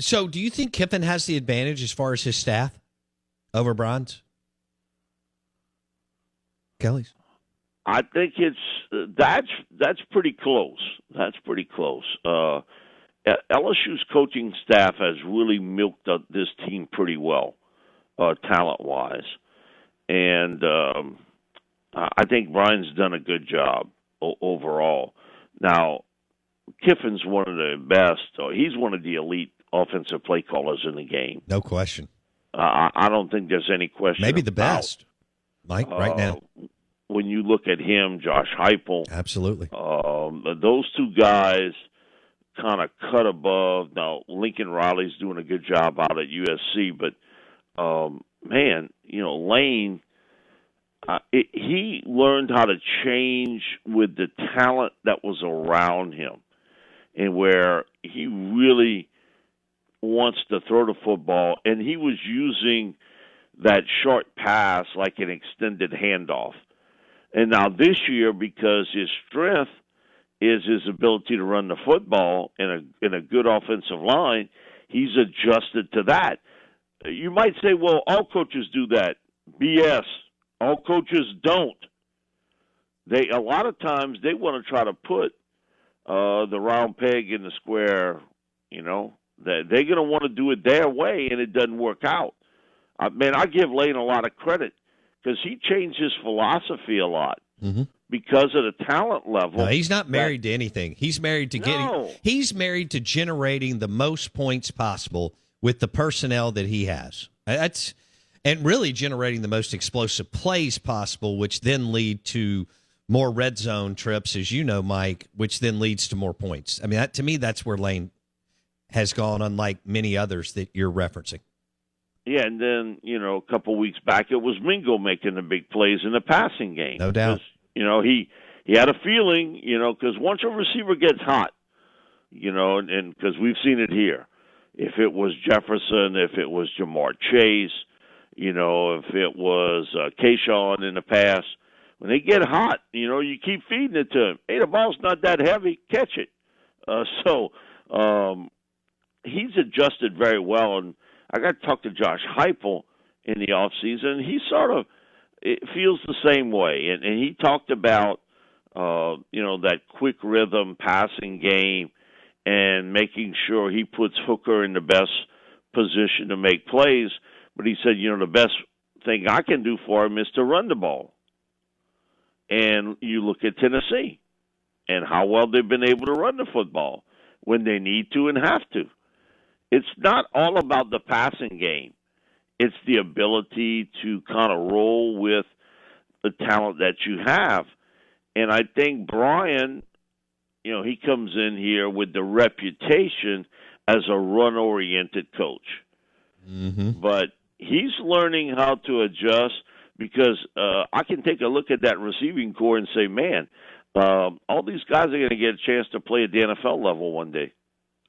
So, do you think Kiffin has the advantage as far as his staff over Bronze? Kelly's. I think it's that's that's pretty close. That's pretty close. Uh, LSU's coaching staff has really milked this team pretty well, uh, talent wise, and um, I think Brian's done a good job o- overall. Now, Kiffin's one of the best. He's one of the elite offensive play callers in the game. No question. Uh, I don't think there's any question. Maybe the best, Mike, right now. Uh, when you look at him, Josh Heupel, absolutely. Um, those two guys kind of cut above. Now Lincoln Riley's doing a good job out at USC, but um, man, you know Lane. Uh, it, he learned how to change with the talent that was around him, and where he really wants to throw the football, and he was using that short pass like an extended handoff. And now this year, because his strength is his ability to run the football in a in a good offensive line, he's adjusted to that. You might say, well, all coaches do that. BS. All coaches don't. They a lot of times they want to try to put uh, the round peg in the square, you know, they're going to want to do it their way, and it doesn't work out. I man, I give Lane a lot of credit because he changed his philosophy a lot mm-hmm. because of the talent level. No, he's not married that, to anything. He's married to getting. No. He's married to generating the most points possible with the personnel that he has. That's and really generating the most explosive plays possible, which then lead to more red zone trips, as you know, Mike, which then leads to more points. I mean, that, to me, that's where Lane has gone, unlike many others that you're referencing. Yeah, and then you know a couple weeks back it was Mingo making the big plays in the passing game. No doubt. You know he he had a feeling, you know, because once a receiver gets hot, you know, and because we've seen it here, if it was Jefferson, if it was Ja'Marr Chase, you know, if it was uh, Kayshon in the past, when they get hot, you know, you keep feeding it to them. Hey, the ball's not that heavy, catch it. Uh, so um, he's adjusted very well. And I got to talk to Josh Heupel in the off season. He sort of it feels the same way, and, and he talked about uh, you know that quick rhythm passing game and making sure he puts Hooker in the best position to make plays. But he said, you know, the best thing I can do for him is to run the ball. And you look at Tennessee and how well they've been able to run the football when they need to and have to it's not all about the passing game. It's the ability to kind of roll with the talent that you have. And I think Brian, you know, he comes in here with the reputation as a run oriented coach. Mm-hmm. But he's learning how to adjust because uh, I can take a look at that receiving corps and say, man, uh, all these guys are going to get a chance to play at the NFL level one day.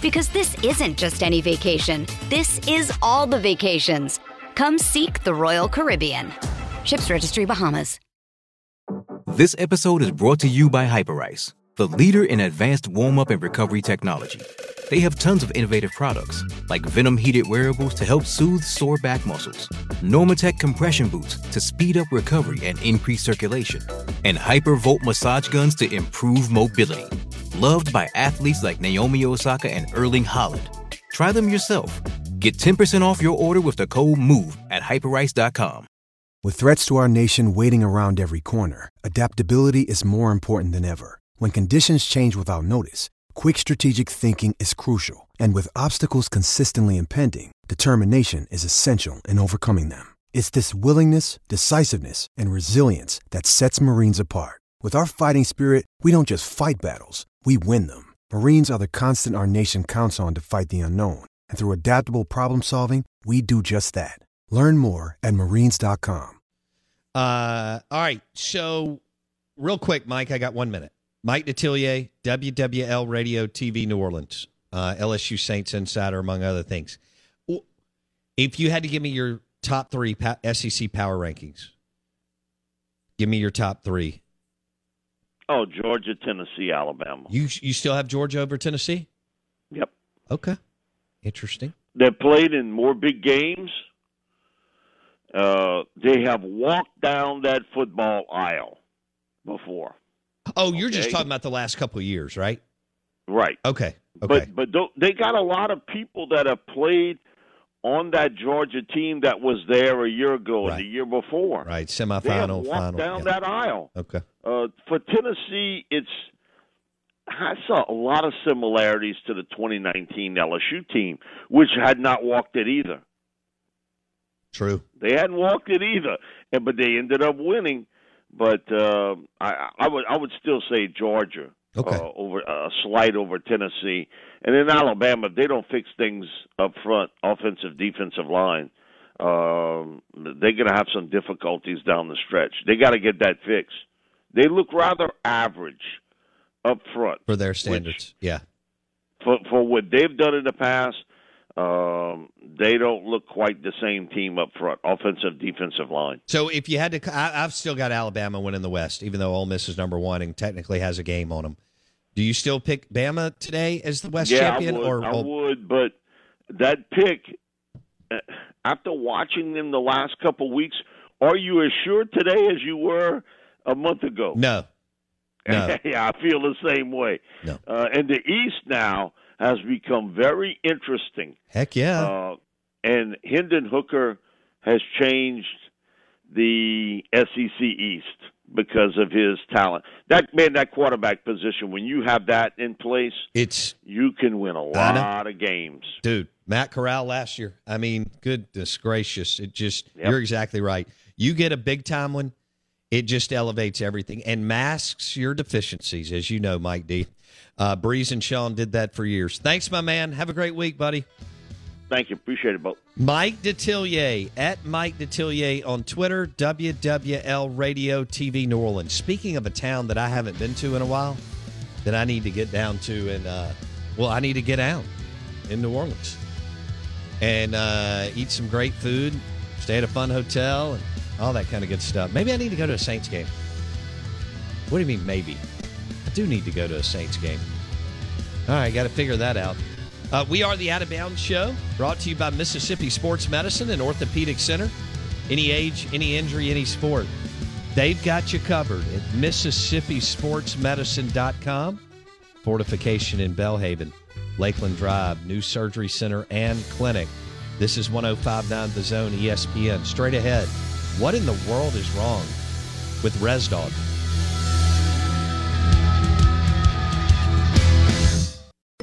Because this isn't just any vacation. This is all the vacations. Come seek the Royal Caribbean. Ships Registry Bahamas. This episode is brought to you by Hyperice, the leader in advanced warm up and recovery technology. They have tons of innovative products, like Venom heated wearables to help soothe sore back muscles, Normatec compression boots to speed up recovery and increase circulation, and Hypervolt massage guns to improve mobility. Loved by athletes like Naomi Osaka and Erling Haaland. Try them yourself. Get 10% off your order with the code MOVE at hyperice.com. With threats to our nation waiting around every corner, adaptability is more important than ever. When conditions change without notice, quick strategic thinking is crucial. And with obstacles consistently impending, determination is essential in overcoming them. It's this willingness, decisiveness, and resilience that sets Marines apart. With our fighting spirit, we don't just fight battles, we win them. Marines are the constant our nation counts on to fight the unknown. And through adaptable problem solving, we do just that. Learn more at marines.com. Uh, all right. So, real quick, Mike, I got one minute. Mike Detillier, WWL Radio TV New Orleans, uh, LSU Saints Insider, among other things. If you had to give me your top three SEC power rankings, give me your top three. Oh, Georgia, Tennessee, Alabama. You you still have Georgia over Tennessee? Yep. Okay. Interesting. They played in more big games. Uh, they have walked down that football aisle before. Oh, you're okay? just talking about the last couple of years, right? Right. Okay. Okay. But but they got a lot of people that have played on that Georgia team that was there a year ago right. and the year before. Right. Semifinal. They have walked final. down that aisle. Okay. Uh, for Tennessee, it's I saw a lot of similarities to the 2019 LSU team, which had not walked it either. True. They hadn't walked it either, and but they ended up winning. But uh, I, I would I would still say Georgia okay. uh, over a uh, slight over Tennessee, and in Alabama they don't fix things up front, offensive defensive line. Um, they're going to have some difficulties down the stretch. They got to get that fixed. They look rather average up front for their standards. Yeah, for for what they've done in the past um, they don't look quite the same team up front, offensive, defensive line. So if you had to, I, have still got Alabama winning the West, even though Ole Miss is number one and technically has a game on them. Do you still pick Bama today as the West yeah, champion? I would, or I would, but that pick uh, after watching them the last couple weeks, are you as sure today as you were a month ago? No. No. yeah, I feel the same way. No. Uh, and the East now has become very interesting. Heck yeah. Uh, and Hendon Hooker has changed the SEC East because of his talent. That man, that quarterback position, when you have that in place, it's you can win a lot of games. Dude, Matt Corral last year. I mean, goodness gracious. It just yep. you're exactly right. You get a big time one, it just elevates everything and masks your deficiencies, as you know, Mike D. Uh, Brees and Sean did that for years. Thanks, my man. Have a great week, buddy. Thank you. Appreciate it, both. Mike Detillier at Mike Detillier on Twitter, WWL Radio TV New Orleans. Speaking of a town that I haven't been to in a while, that I need to get down to, and uh, well, I need to get out in New Orleans and uh, eat some great food, stay at a fun hotel, and all that kind of good stuff. Maybe I need to go to a Saints game. What do you mean, maybe? Do need to go to a Saints game. All right, got to figure that out. Uh, we are the Out of Bounds Show, brought to you by Mississippi Sports Medicine and Orthopedic Center. Any age, any injury, any sport. They've got you covered at MississippiSportsMedicine.com. Fortification in Belhaven, Lakeland Drive, New Surgery Center and Clinic. This is 1059 The Zone ESPN. Straight ahead. What in the world is wrong with ResDog?